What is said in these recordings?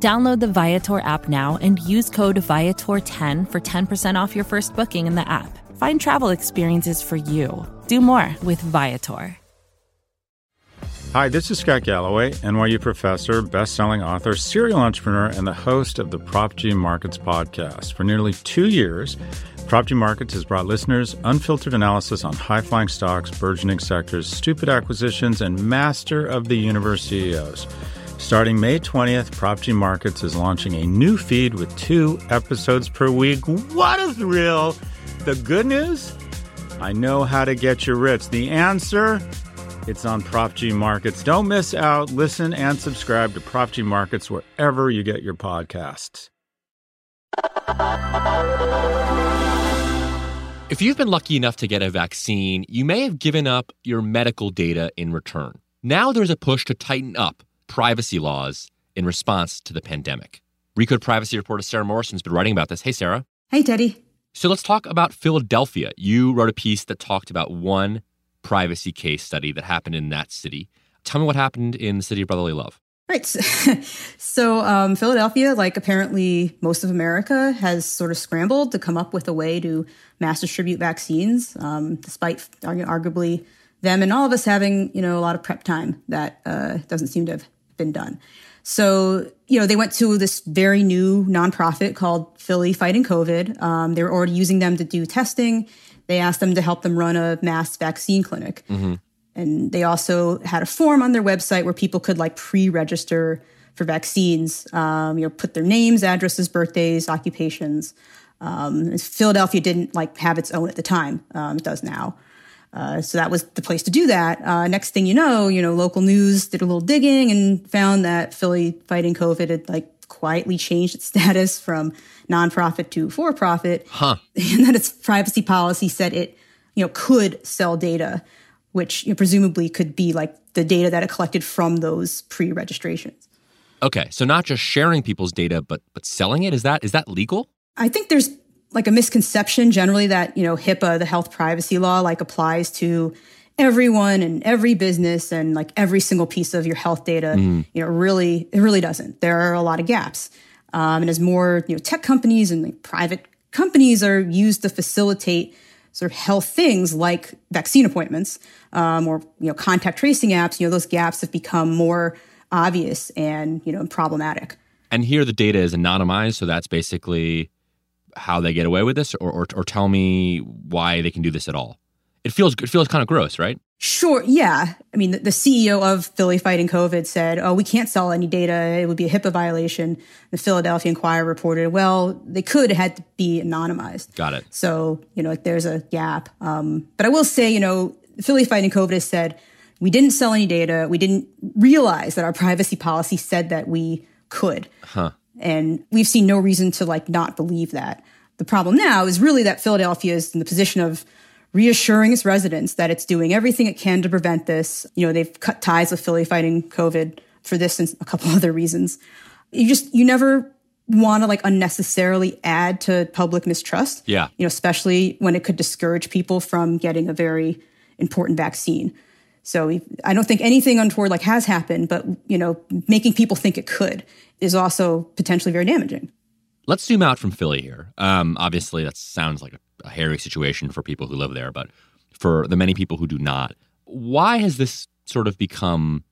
Download the Viator app now and use code Viator10 for 10% off your first booking in the app. Find travel experiences for you. Do more with Viator. Hi, this is Scott Galloway, NYU professor, best-selling author, serial entrepreneur, and the host of the Prof G Markets podcast. For nearly two years, Prof G Markets has brought listeners unfiltered analysis on high-flying stocks, burgeoning sectors, stupid acquisitions, and master of the universe CEOs. Starting May 20th, Prof G Markets is launching a new feed with two episodes per week. What a thrill! The good news? I know how to get you rich. The answer? It's on Prof G Markets. Don't miss out. Listen and subscribe to Prof G Markets wherever you get your podcasts. If you've been lucky enough to get a vaccine, you may have given up your medical data in return. Now there's a push to tighten up privacy laws in response to the pandemic. Recode privacy reporter Sara Morrison's been writing about this. Hey, Sara. Hey, Teddy. So let's talk about Philadelphia. You wrote a piece that talked about one privacy case study that happened in that city. Tell me what happened in the city of brotherly love. Right. So, um, Philadelphia, like apparently most of America, has sort of scrambled to come up with a way to mass distribute vaccines, um, despite arguably them and all of us having, you know, a lot of prep time that uh, doesn't seem to have been done. So, you know, they went to this very new nonprofit called Philly Fighting COVID. Um, they were already using them to do testing. They asked them to help them run a mass vaccine clinic. Mm-hmm. And they also had a form on their website where people could like pre-register for vaccines, um, you know, put their names, addresses, birthdays, occupations. Um, Philadelphia didn't like have its own at the time. Um, it does now. Uh, so that was the place to do that. Uh, next thing you know, you know, local news did a little digging and found that Philly fighting COVID had like quietly changed its status from nonprofit to for profit. Huh. And that its privacy policy said it, you know, could sell data, which you know, presumably could be like the data that it collected from those pre-registrations. Okay, so not just sharing people's data, but but selling it is that is that legal? I think there's like a misconception generally that you know HIPAA, the health privacy law, like applies to everyone and every business and like every single piece of your health data. Mm. You know, really, it really doesn't. There are a lot of gaps, um, and as more you know, tech companies and like, private companies are used to facilitate sort of health things like vaccine appointments um, or you know contact tracing apps. You know, those gaps have become more obvious and you know problematic. And here the data is anonymized, so that's basically how they get away with this, or, or, or tell me why they can do this at all. It feels it feels kind of gross, right? Sure. Yeah. I mean, the, CEO of Philly Fighting COVID said, "Oh, we can't sell any data. It would be a HIPAA violation." The Philadelphia Inquirer reported, "Well, they could. It had to be anonymized." Got it. So you know, there's a gap. Um, but I will say, you know, Philly Fighting COVID has said we didn't sell any data. We didn't realize that our privacy policy said that we could. Huh. And we've seen no reason to like not believe that. The problem now is really that Philadelphia is in the position of reassuring its residents that it's doing everything it can to prevent this. You know, they've cut ties with Philly fighting COVID for this and a couple other reasons. You just, you never want to like unnecessarily add to public mistrust. Yeah. You know, especially when it could discourage people from getting a very important vaccine. So I don't think anything untoward like has happened, but you know, making people think it could is also potentially very damaging. Let's zoom out from Philly here. Um, obviously, that sounds like a, a hairy situation for people who live there, but for the many people who do not, why has this sort of become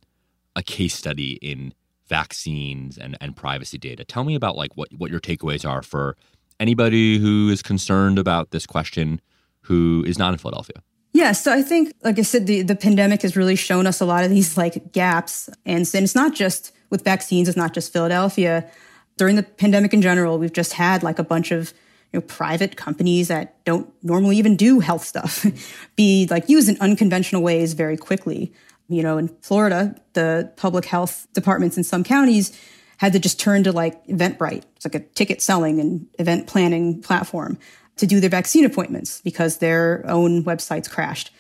a case study in vaccines and, and privacy data? Tell me about like what, what your takeaways are for anybody who is concerned about this question who is not in Philadelphia. Yeah, so I think, like I said, the, the pandemic has really shown us a lot of these like gaps. And, and it's not just with vaccines, it's not just Philadelphia. During the pandemic in general, we've just had like a bunch of you know, private companies that don't normally even do health stuff be like used in unconventional ways very quickly. You know, in Florida, the public health departments in some counties had to just turn to like Eventbrite. It's like a ticket selling and event planning platform to do their vaccine appointments because their own websites crashed.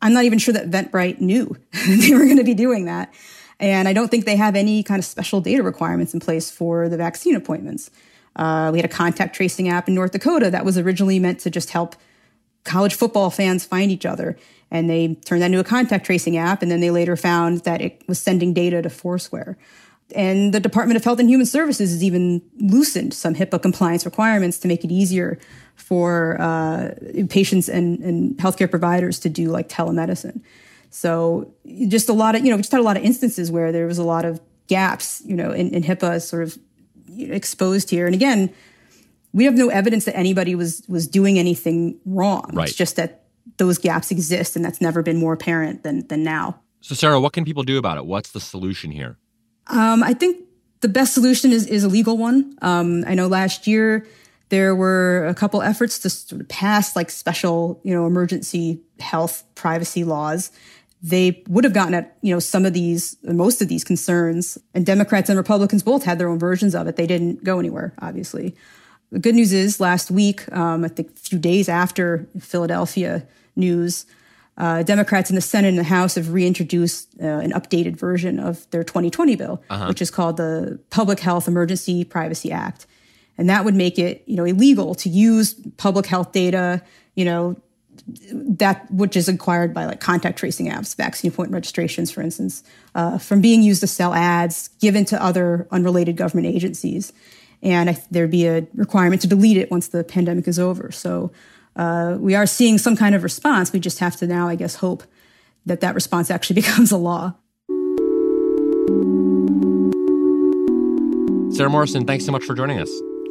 I'm not even sure that Eventbrite knew they were going to be doing that. And I don't think they have any kind of special data requirements in place for the vaccine appointments. Uh, we had a contact tracing app in North Dakota that was originally meant to just help college football fans find each other. And they turned that into a contact tracing app. And then they later found that it was sending data to Foursquare. And the Department of Health and Human Services has even loosened some HIPAA compliance requirements to make it easier for uh, patients and, and healthcare providers to do like telemedicine. So just a lot of, you know, we just had a lot of instances where there was a lot of gaps, you know, in, in HIPAA sort of exposed here. And again, we have no evidence that anybody was was doing anything wrong. Right. It's just that those gaps exist, and that's never been more apparent than than now. So, Sara, what can people do about it? What's the solution here? Um, I think the best solution is is a legal one. Um, I know last year there were a couple efforts to sort of pass like special, you know, emergency health privacy laws. They would have gotten at you know some of these most of these concerns and democrats and republicans both had their own versions of it. They didn't go anywhere obviously. The good news is last week um, i think a few days after philadelphia news uh, democrats in the senate and the house have reintroduced uh, an updated version of their 2020 bill uh-huh. which is called the public health emergency privacy act and that would make it you know illegal to use public health data you know that which is acquired by like contact tracing apps, vaccine appointment registrations, for instance, uh, from being used to sell ads given to other unrelated government agencies. And I, there'd be a requirement to delete it once the pandemic is over. So uh, we are seeing some kind of response. We just have to now, I guess, hope that that response actually becomes a law. Sara Morrison, thanks so much for joining us.